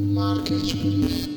Marketplace.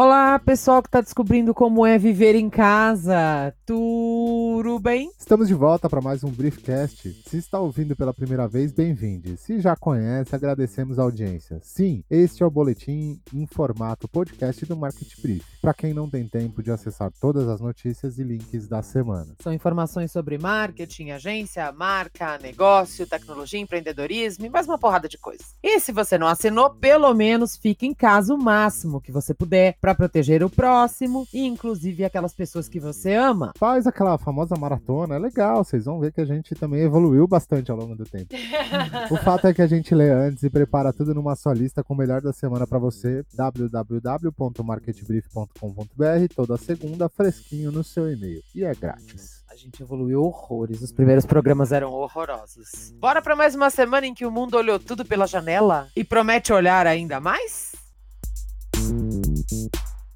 Olá, pessoal que está descobrindo como é viver em casa. Tudo bem? Estamos de volta para mais um Briefcast. Se está ouvindo pela primeira vez, bem-vindo. Se já conhece, agradecemos a audiência. Sim, este é o boletim em formato podcast do Market Brief. Para quem não tem tempo de acessar todas as notícias e links da semana. São informações sobre marketing, agência, marca, negócio, tecnologia, empreendedorismo e mais uma porrada de coisas. E se você não assinou, pelo menos fique em casa o máximo que você puder para proteger o próximo e inclusive aquelas pessoas que você ama. Faz aquela famosa maratona, é legal, vocês vão ver que a gente também evoluiu bastante ao longo do tempo. o fato é que a gente lê antes e prepara tudo numa só lista com o melhor da semana para você, www.marketbrief.com.br, toda segunda, fresquinho no seu e-mail. E é grátis. A gente evoluiu horrores. Os primeiros programas eram horrorosos. Bora para mais uma semana em que o mundo olhou tudo pela janela e promete olhar ainda mais?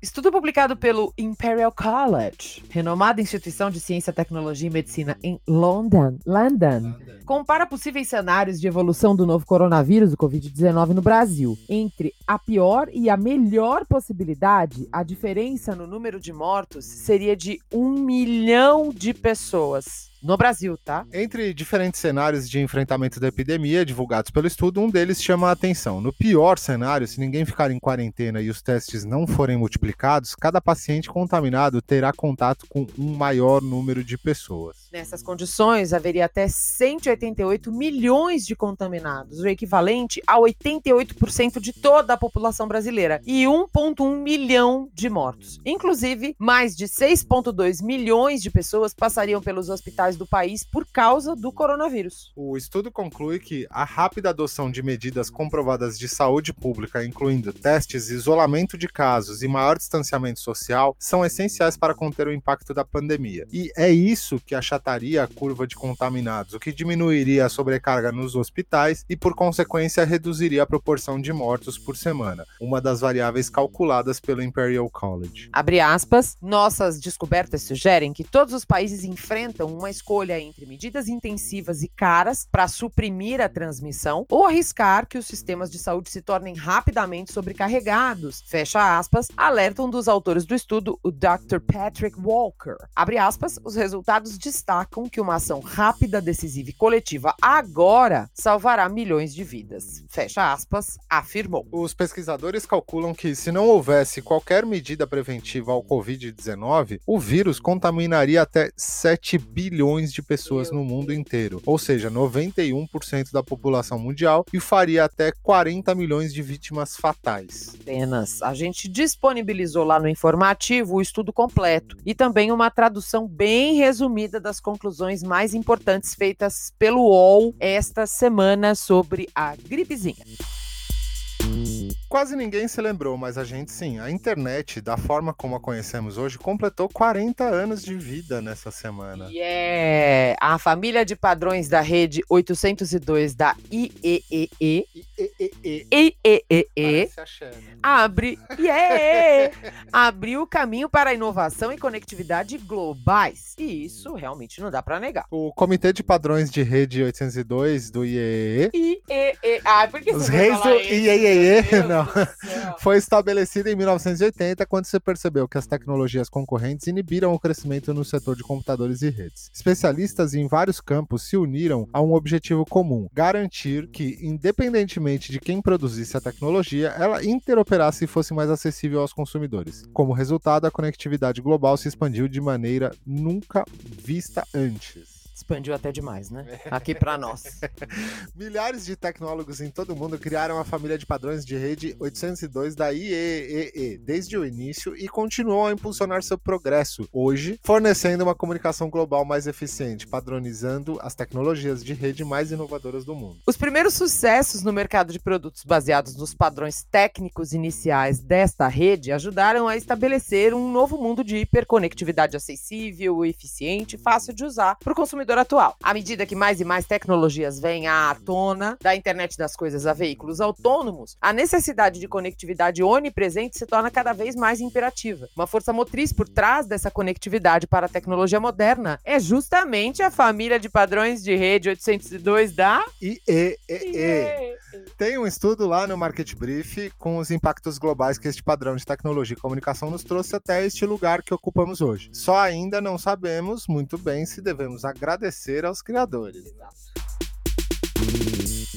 Estudo publicado pelo Imperial College, renomada instituição de ciência, tecnologia e medicina em London, London, compara possíveis cenários de evolução do novo coronavírus, o Covid-19, no Brasil. Entre a pior e a melhor possibilidade, a diferença no número de mortos seria de um milhão de pessoas no Brasil, tá? Entre diferentes cenários de enfrentamento da epidemia divulgados pelo estudo, um deles chama a atenção. No pior cenário, se ninguém ficar em quarentena e os testes não forem multiplicados, cada paciente contaminado terá contato com um maior número de pessoas. Nessas condições, haveria até 188 milhões de contaminados, o equivalente a 88% de toda a população brasileira, e 1,1 milhão de mortos. Inclusive, mais de 6,2 milhões de pessoas passariam pelos hospitais do país por causa do coronavírus. O estudo conclui que a rápida adoção de medidas comprovadas de saúde pública, incluindo testes, isolamento de casos e maior distanciamento social, são essenciais para conter o impacto da pandemia. E é isso que achataria a curva de contaminados, o que diminuiria a sobrecarga nos hospitais e, por consequência, reduziria a proporção de mortos por semana, uma das variáveis calculadas pelo Imperial College. Abre aspas, nossas descobertas sugerem que todos os países enfrentam uma escolha entre medidas intensivas e caras para suprimir a transmissão ou arriscar que os sistemas de saúde se tornem rapidamente sobrecarregados. Fecha aspas, alertam dos autores do estudo, o Dr. Patrick Walker. Abre aspas, os resultados destacam que uma ação rápida, decisiva e coletiva agora salvará milhões de vidas. Fecha aspas, afirmou. Os pesquisadores calculam que se não houvesse qualquer medida preventiva ao Covid-19, o vírus contaminaria até 7 bilhões milhões de pessoas no mundo inteiro, ou seja, 91% da população mundial, e faria até 40 milhões de vítimas fatais. Apenas. A gente disponibilizou lá no informativo o estudo completo e também uma tradução bem resumida das conclusões mais importantes feitas pelo UOL esta semana sobre a gripezinha. Quase ninguém se lembrou, mas a gente sim. A internet, da forma como a conhecemos hoje, completou 40 anos de vida nessa semana. Yeah! A família de padrões da rede 802 da IEEE IEEE abre yeah, abriu o caminho para a inovação e conectividade globais. E isso realmente não dá para negar. O Comitê de Padrões de Rede 802 do IEEE. IEEE. Ah, por que Os reis do IEEE, não. Foi estabelecido em 1980 quando se percebeu que as tecnologias concorrentes inibiram o crescimento no setor de computadores e redes. Especialistas em vários campos se uniram a um objetivo comum: garantir que, independentemente de quem produzisse a tecnologia, ela interoperasse e fosse mais acessível aos consumidores. Como resultado, a conectividade global se expandiu de maneira nunca vista antes expandiu até demais, né? Aqui para nós. Milhares de tecnólogos em todo o mundo criaram a família de padrões de rede 802 da IEEE desde o início e continuam a impulsionar seu progresso, hoje fornecendo uma comunicação global mais eficiente, padronizando as tecnologias de rede mais inovadoras do mundo. Os primeiros sucessos no mercado de produtos baseados nos padrões técnicos iniciais desta rede ajudaram a estabelecer um novo mundo de hiperconectividade acessível, eficiente e fácil de usar para o consumidor consumidor atual. À medida que mais e mais tecnologias vêm à tona, da internet das coisas a veículos autônomos, a necessidade de conectividade onipresente se torna cada vez mais imperativa. Uma força motriz por trás dessa conectividade para a tecnologia moderna é justamente a família de padrões de rede 802 da IEEE. Tem um estudo lá no Market Brief com os impactos globais que este padrão de tecnologia e comunicação nos trouxe até este lugar que ocupamos hoje. Só ainda não sabemos muito bem se devemos agradecer aos criadores.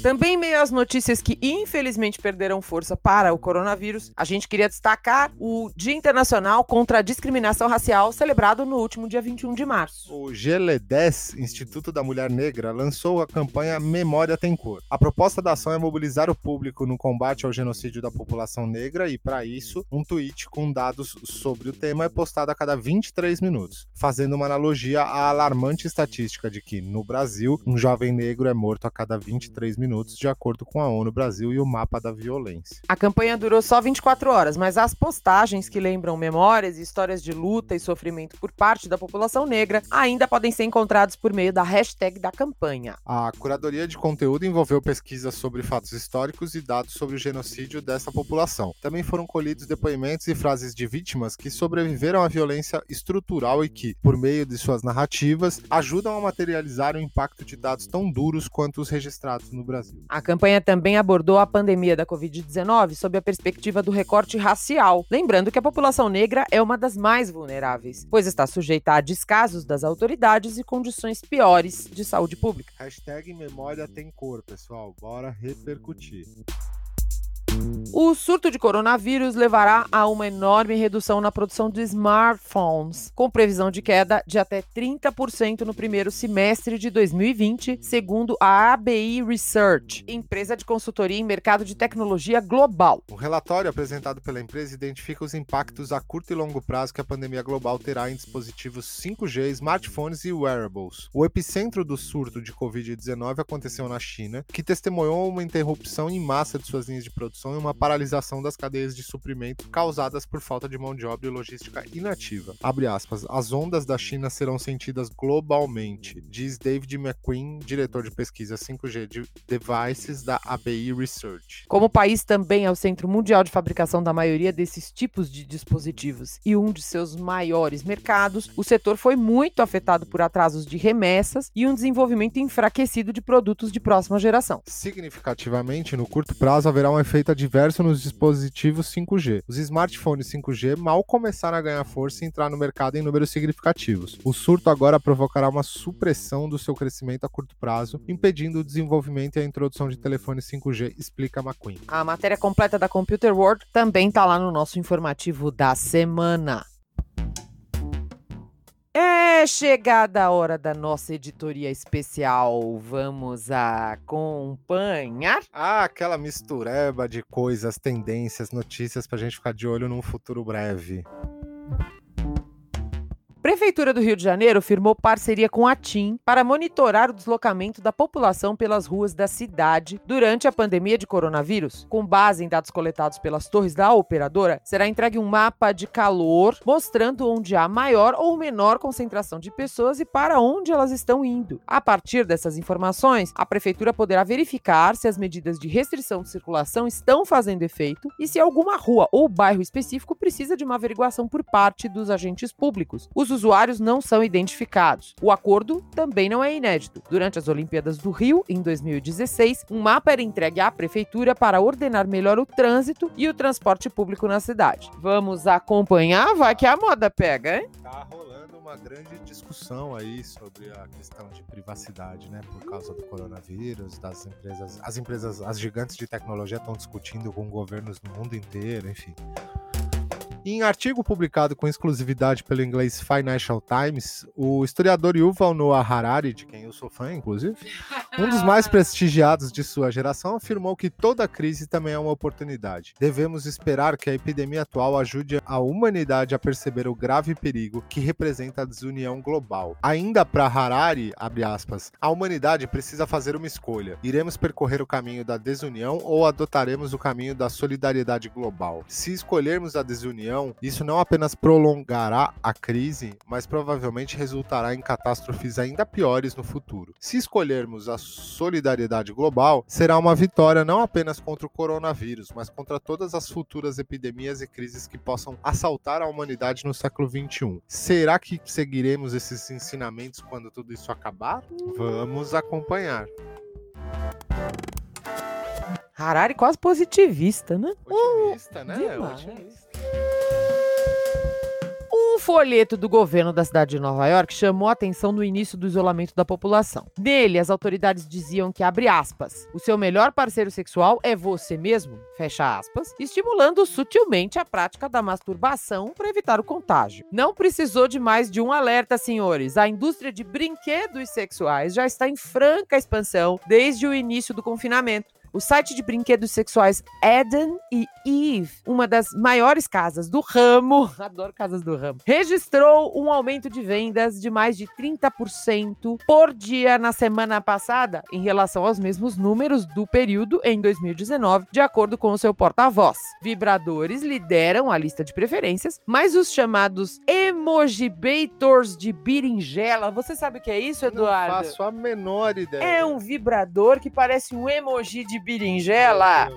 Também meio às notícias que infelizmente perderam força para o coronavírus, a gente queria destacar o Dia Internacional contra a Discriminação Racial, celebrado no último dia 21 de março. O GLE10, Instituto da Mulher Negra, lançou a campanha Memória Tem Cor. A proposta da ação é mobilizar o público no combate ao genocídio da população negra e, para isso, um tweet com dados sobre o tema é postado a cada 23 minutos, fazendo uma analogia à alarmante estatística de que, no Brasil, um jovem negro é morto a cada 23 minutos minutos, de acordo com a ONU Brasil e o mapa da violência. A campanha durou só 24 horas, mas as postagens que lembram memórias e histórias de luta e sofrimento por parte da população negra ainda podem ser encontradas por meio da hashtag da campanha. A curadoria de conteúdo envolveu pesquisas sobre fatos históricos e dados sobre o genocídio dessa população. Também foram colhidos depoimentos e frases de vítimas que sobreviveram à violência estrutural e que, por meio de suas narrativas, ajudam a materializar o impacto de dados tão duros quanto os registrados no Brasil. Brasil. A campanha também abordou a pandemia da Covid-19 sob a perspectiva do recorte racial, lembrando que a população negra é uma das mais vulneráveis, pois está sujeita a descasos das autoridades e condições piores de saúde pública. Hashtag memória tem cor, pessoal. Bora repercutir. O surto de coronavírus levará a uma enorme redução na produção de smartphones, com previsão de queda de até 30% no primeiro semestre de 2020, segundo a ABI Research, empresa de consultoria em mercado de tecnologia global. O relatório apresentado pela empresa identifica os impactos a curto e longo prazo que a pandemia global terá em dispositivos 5G, smartphones e wearables. O epicentro do surto de Covid-19 aconteceu na China, que testemunhou uma interrupção em massa de suas linhas de produção e uma paralisação das cadeias de suprimento causadas por falta de mão de obra e logística inativa. Abre aspas, as ondas da China serão sentidas globalmente, diz David McQueen, diretor de pesquisa 5G de devices da ABI Research. Como o país também é o centro mundial de fabricação da maioria desses tipos de dispositivos e um de seus maiores mercados, o setor foi muito afetado por atrasos de remessas e um desenvolvimento enfraquecido de produtos de próxima geração. Significativamente, no curto prazo haverá um efeito adverso nos dispositivos 5G. Os smartphones 5G mal começaram a ganhar força e entrar no mercado em números significativos. O surto agora provocará uma supressão do seu crescimento a curto prazo, impedindo o desenvolvimento e a introdução de telefones 5G, explica McQueen. A matéria completa da Computer World também está lá no nosso informativo da semana. Chegada a hora da nossa editoria especial. Vamos acompanhar? Ah, aquela mistureba de coisas, tendências, notícias pra gente ficar de olho num futuro breve. Prefeitura do Rio de Janeiro firmou parceria com a TIM para monitorar o deslocamento da população pelas ruas da cidade durante a pandemia de coronavírus. Com base em dados coletados pelas torres da operadora, será entregue um mapa de calor mostrando onde há maior ou menor concentração de pessoas e para onde elas estão indo. A partir dessas informações, a prefeitura poderá verificar se as medidas de restrição de circulação estão fazendo efeito e se alguma rua ou bairro específico precisa de uma averiguação por parte dos agentes públicos. Os usuários não são identificados. O acordo também não é inédito. Durante as Olimpíadas do Rio, em 2016, um mapa era entregue à prefeitura para ordenar melhor o trânsito e o transporte público na cidade. Vamos acompanhar? Vai que a moda pega, hein? Tá rolando uma grande discussão aí sobre a questão de privacidade, né, por causa do coronavírus, das empresas, as empresas, as gigantes de tecnologia estão discutindo com governos no mundo inteiro, enfim. Em artigo publicado com exclusividade pelo inglês Financial Times, o historiador Yuval Noah Harari, de quem eu sou fã, inclusive, um dos mais prestigiados de sua geração, afirmou que toda crise também é uma oportunidade. Devemos esperar que a epidemia atual ajude a humanidade a perceber o grave perigo que representa a desunião global. Ainda para Harari, aspas, a humanidade precisa fazer uma escolha. Iremos percorrer o caminho da desunião ou adotaremos o caminho da solidariedade global? Se escolhermos a desunião, opinião, isso não apenas prolongará a crise, mas provavelmente resultará em catástrofes ainda piores no futuro. Se escolhermos a solidariedade global, será uma vitória não apenas contra o coronavírus, mas contra todas as futuras epidemias e crises que possam assaltar a humanidade no século XXI. Será que seguiremos esses ensinamentos quando tudo isso acabar? Vamos acompanhar. Harari quase positivista, né? Otimista, né? demais. Otimista. Folheto do governo da cidade de Nova York chamou a atenção no início do isolamento da população. Nele, as autoridades diziam que, abre aspas, o seu melhor parceiro sexual é você mesmo, fecha aspas, estimulando sutilmente a prática da masturbação para evitar o contágio. Não precisou de mais de um alerta, senhores. A indústria de brinquedos sexuais já está em franca expansão desde o início do confinamento. O site de brinquedos sexuais Eden e Eve, uma das maiores casas do ramo, adoro casas do ramo, registrou um aumento de vendas de mais de 30% por dia na semana passada, em relação aos mesmos números do período em 2019, de acordo com o seu porta-voz. Vibradores lideram a lista de preferências, mas os chamados emojibators de berinjela, você sabe o que é isso, Eduardo? Não faço a menor ideia. É um vibrador que parece um emoji de berinjela.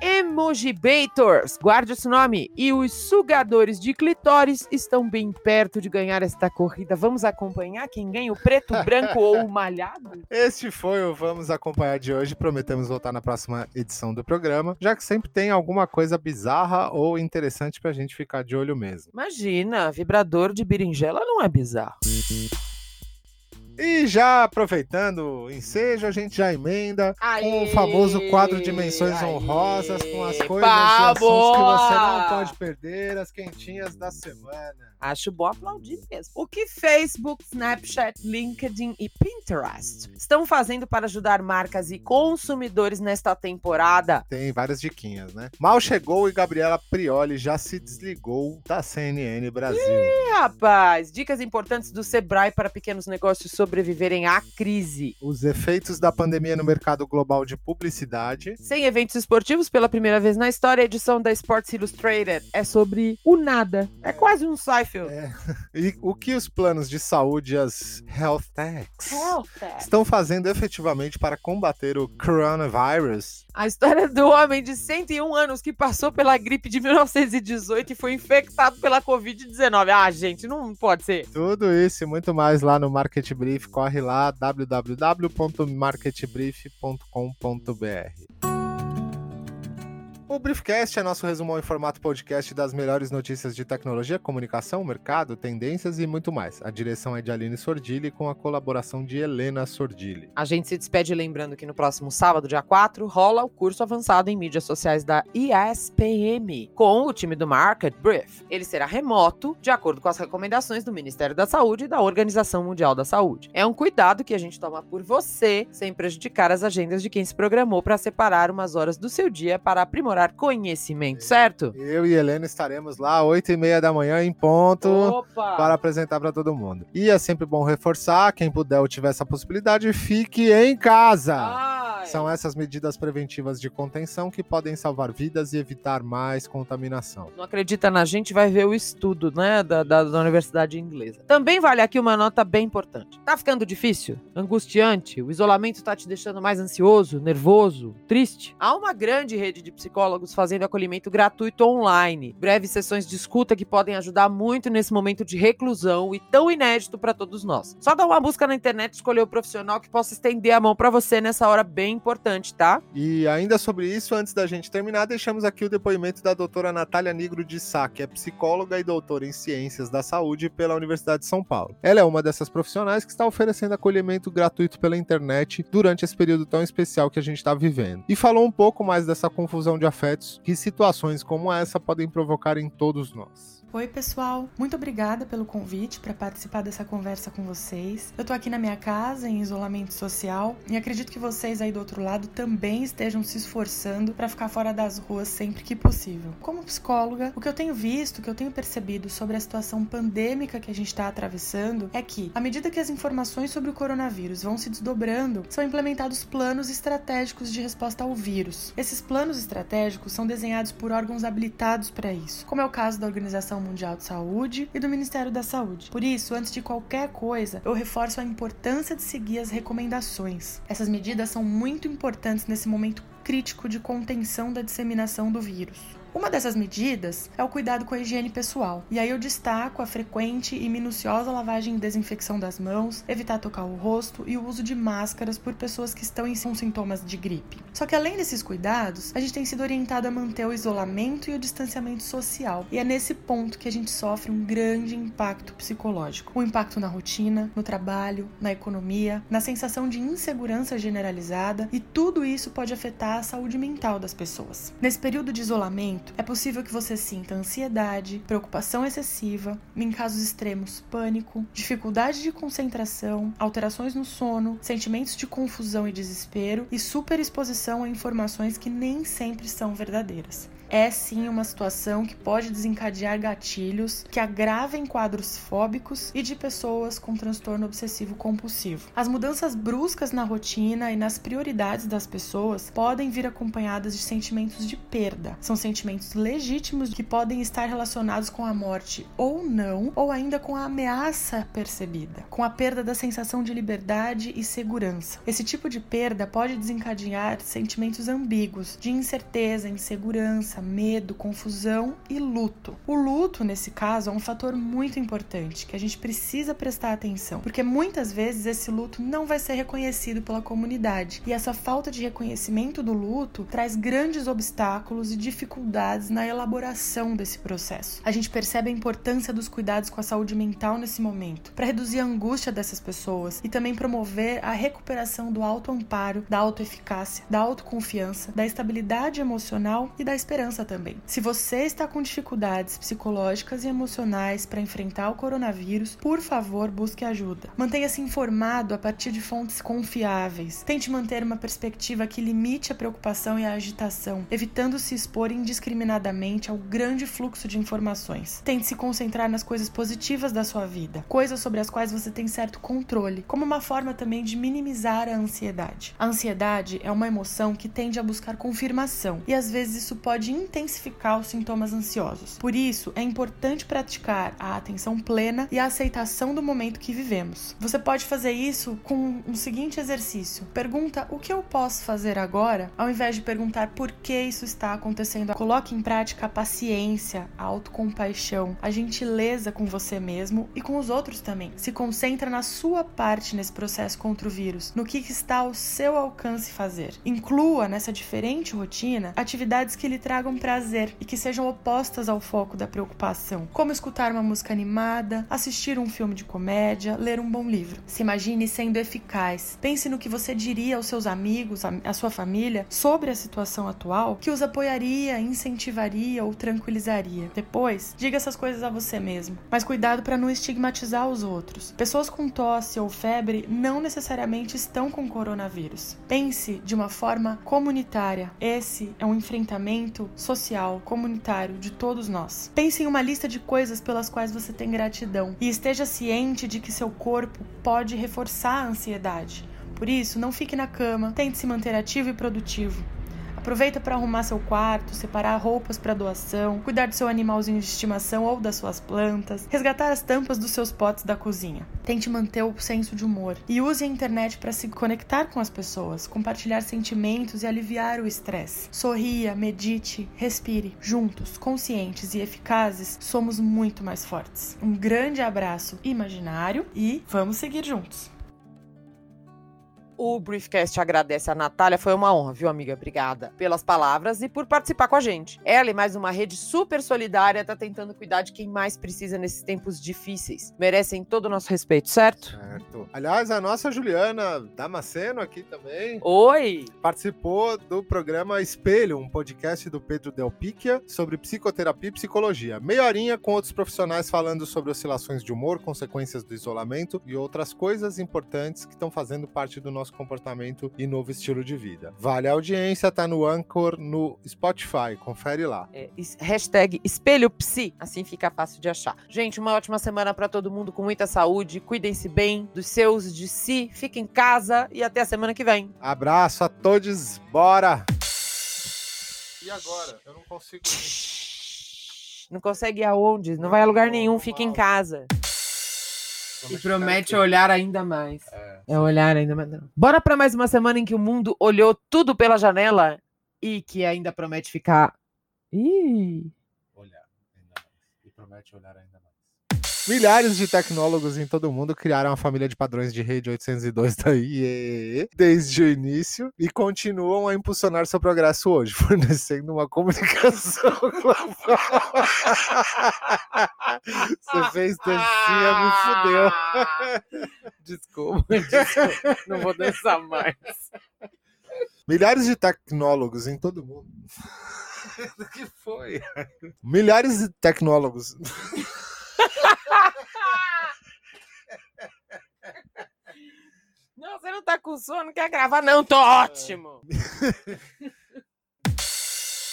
Emojibators, guarde esse nome. E os sugadores de clitóris estão bem perto de ganhar esta corrida. Vamos acompanhar quem ganha o preto, branco ou o malhado? Este foi o Vamos Acompanhar de hoje. Prometemos voltar na próxima edição do programa, já que sempre tem alguma coisa bizarra ou interessante pra gente ficar de olho mesmo. Imagina, vibrador de berinjela não é bizarro. E já aproveitando o ensejo, a gente já emenda com o famoso quadro de menções Aê, honrosas, com as aê, coisas e assuntos que você não pode perder, as quentinhas da semana. Acho bom aplaudir mesmo. O que Facebook, Snapchat, LinkedIn e Pinterest estão fazendo para ajudar marcas e consumidores nesta temporada? Tem várias diquinhas, né? Mal chegou e Gabriela Prioli já se desligou da CNN Brasil. Ih, rapaz, dicas importantes do Sebrae para pequenos negócios sobreviverem à crise. Os efeitos da pandemia no mercado global de publicidade. Sem eventos esportivos pela primeira vez na história, a edição da Sports Illustrated é sobre o nada. É quase um Seinfeld. E o que os planos de saúde e as health techs estão fazendo efetivamente para combater o coronavirus? A história do homem de 101 anos que passou pela gripe de 1918 e foi infectado pela Covid-19. Ah, gente, não pode ser. Tudo isso e muito mais lá no Market Brief. Corre lá www.marketbrief.com.br. O Briefcast é nosso resumão em formato podcast das melhores notícias de tecnologia, comunicação, mercado, tendências e muito mais. A direção é de Aline Sordilli com a colaboração de Helena Sordilli. A gente se despede lembrando que no próximo sábado, dia 4, rola o curso avançado em mídias sociais da ISPM, com o time do Market Brief. Ele será remoto, de acordo com as recomendações do Ministério da Saúde e da Organização Mundial da Saúde. É um cuidado que a gente toma por você, sem prejudicar as agendas de quem se programou para separar umas horas do seu dia para aprimorar conhecimento, certo? Eu e Helena estaremos lá às 8 e meia da manhã em ponto. Opa! Para apresentar para todo mundo. E é sempre bom reforçar, quem puder ou tiver essa possibilidade, fique em casa. Ai. São essas medidas preventivas de contenção que podem salvar vidas e evitar mais contaminação. não acredita na gente, vai ver o estudo, né, da, da, da Universidade Inglesa. Também vale aqui uma nota bem importante. Tá ficando difícil? Angustiante? O isolamento tá te deixando mais ansioso, nervoso, triste? Há uma grande rede de psicólogos fazendo acolhimento gratuito online. Breves sessões de escuta que podem ajudar muito nesse momento de reclusão e tão inédito para todos nós. Só dá uma busca na internet e escolher o profissional que possa estender a mão para você nessa hora bem importante, tá? E ainda sobre isso, antes da gente terminar, deixamos aqui o depoimento da doutora Natália Nigro de Sá, que é psicóloga e doutora em Ciências da Saúde pela Universidade de São Paulo. Ela é uma dessas profissionais que está oferecendo acolhimento gratuito pela internet durante esse período tão especial que a gente está vivendo. E falou um pouco mais dessa confusão de afetos que situações como essa podem provocar em todos nós. Oi, pessoal. Muito obrigada pelo convite para participar dessa conversa com vocês. Eu tô aqui na minha casa em isolamento social e acredito que vocês aí do outro lado também estejam se esforçando para ficar fora das ruas sempre que possível. Como psicóloga, o que eu tenho visto, o que eu tenho percebido sobre a situação pandêmica que a gente está atravessando é que, à medida que as informações sobre o coronavírus vão se desdobrando, são implementados planos estratégicos de resposta ao vírus. Esses planos estratégicos são desenhados por órgãos habilitados para isso, como é o caso da Organização Mundial de Saúde e do Ministério da Saúde. Por isso, antes de qualquer coisa, eu reforço a importância de seguir as recomendações. Essas medidas são muito importantes nesse momento crítico de contenção da disseminação do vírus. Uma dessas medidas é o cuidado com a higiene pessoal. E aí eu destaco a frequente e minuciosa lavagem e desinfecção das mãos, evitar tocar o rosto e o uso de máscaras por pessoas que estão em sintomas de gripe. Só que além desses cuidados, a gente tem sido orientado a manter o isolamento e o distanciamento social. E é nesse ponto que a gente sofre um grande impacto psicológico. O impacto na rotina, no trabalho, na economia, na sensação de insegurança generalizada, e tudo isso pode afetar a saúde mental das pessoas. Nesse período de isolamento, é possível que você sinta ansiedade, preocupação excessiva, em casos extremos, pânico, dificuldade de concentração, alterações no sono, sentimentos de confusão e desespero e superexposição a informações que nem sempre são verdadeiras é sim uma situação que pode desencadear gatilhos que agravem quadros fóbicos e de pessoas com transtorno obsessivo compulsivo. As mudanças bruscas na rotina e nas prioridades das pessoas podem vir acompanhadas de sentimentos de perda. São sentimentos legítimos que podem estar relacionados com a morte ou não, ou ainda com a ameaça percebida, com a perda da sensação de liberdade e segurança. Esse tipo de perda pode desencadear sentimentos ambíguos de incerteza, insegurança, medo, confusão e luto. O luto, nesse caso, é um fator muito importante que a gente precisa prestar atenção, porque muitas vezes esse luto não vai ser reconhecido pela comunidade e essa falta de reconhecimento do luto traz grandes obstáculos e dificuldades na elaboração desse processo. A gente percebe a importância dos cuidados com a saúde mental nesse momento, para reduzir a angústia dessas pessoas e também promover a recuperação do autoamparo, da autoeficácia, da autoconfiança, da estabilidade emocional e da esperança também. Se você está com dificuldades psicológicas e emocionais para enfrentar o coronavírus, por favor, busque ajuda. Mantenha-se informado a partir de fontes confiáveis. Tente manter uma perspectiva que limite a preocupação e a agitação, evitando se expor indiscriminadamente ao grande fluxo de informações. Tente se concentrar nas coisas positivas da sua vida, coisas sobre as quais você tem certo controle, como uma forma também de minimizar a ansiedade. A ansiedade é uma emoção que tende a buscar confirmação e às vezes isso pode intensificar os sintomas ansiosos. Por isso, é importante praticar a atenção plena e a aceitação do momento que vivemos. Você pode fazer isso com um seguinte exercício: pergunta o que eu posso fazer agora, ao invés de perguntar por que isso está acontecendo. Coloque em prática a paciência, a autocompaixão, a gentileza com você mesmo e com os outros também. Se concentra na sua parte nesse processo contra o vírus, no que está ao seu alcance fazer. Inclua nessa diferente rotina atividades que lhe tragam tragam prazer e que sejam opostas ao foco da preocupação, como escutar uma música animada, assistir um filme de comédia, ler um bom livro. Se imagine sendo eficaz. Pense no que você diria aos seus amigos, à sua família, sobre a situação atual, que os apoiaria, incentivaria ou tranquilizaria. Depois, diga essas coisas a você mesmo. Mas cuidado para não estigmatizar os outros. Pessoas com tosse ou febre não necessariamente estão com coronavírus. Pense de uma forma comunitária. Esse é um enfrentamento social, comunitário de todos nós. Pense em uma lista de coisas pelas quais você tem gratidão e esteja ciente de que seu corpo pode reforçar a ansiedade. Por isso, não fique na cama, tente se manter ativo e produtivo. Aproveita para arrumar seu quarto, separar roupas para doação, cuidar do seu animalzinho de estimação ou das suas plantas, resgatar as tampas dos seus potes da cozinha. Tente manter o senso de humor e use a internet para se conectar com as pessoas, compartilhar sentimentos e aliviar o estresse. Sorria, medite, respire. Juntos, conscientes e eficazes, somos muito mais fortes. Um grande abraço imaginário e vamos seguir juntos. O Briefcast agradece a Natália, foi uma honra, viu, amiga? Obrigada pelas palavras e por participar com a gente. Ela e mais uma rede super solidária tá tentando cuidar de quem mais precisa nesses tempos difíceis. Merecem todo o nosso respeito, certo? Certo. Aliás, a nossa Juliana Damasceno aqui também Oi! participou do programa Espelho, um podcast do Pedro Del Picchia sobre psicoterapia e psicologia. Meia horinha com outros profissionais falando sobre oscilações de humor, consequências do isolamento e outras coisas importantes que estão fazendo parte do nosso comportamento e novo estilo de vida. Vale a audiência, tá no Anchor, no Spotify, confere lá. É, hashtag espelho psi, assim fica fácil de achar. Gente, uma ótima semana pra todo mundo com muita saúde. Cuidem-se bem dos seus, de si. Fiquem em casa e até a semana que vem. Abraço a todos, bora! E agora? Eu não consigo. Não consegue ir aonde? Não vai a lugar nenhum, fica em casa. E promete olhar ainda mais. É olhar ainda mais. não. Bora pra mais uma semana em que o mundo olhou tudo pela janela e que ainda promete ficar. Ih! olhar ainda mais. E promete olhar ainda mais. Milhares de tecnólogos em todo o mundo criaram a família de padrões de rede 802 da IEEE desde o início e continuam a impulsionar seu progresso hoje, fornecendo uma comunicação global. Você fez dancinha, me fudeu. Desculpa, desculpa. Não vou dançar mais. Milhares de tecnólogos em todo o mundo. O que foi? Milhares de tecnólogos. Não, você não tá com sono, não quer gravar? Não, tô ótimo.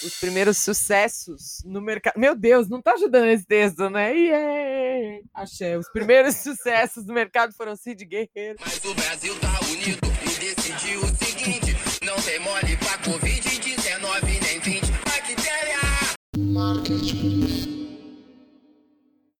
Os primeiros sucessos no mercado. Meu Deus, não tá ajudando esse texto, né? Yeah! Achei. Os primeiros sucessos do mercado foram Cid Guerreiro. Mas o Brasil tá unido e decidiu o seguinte: não tem mole pra Covid-19 nem 20 bactéria. Marketing.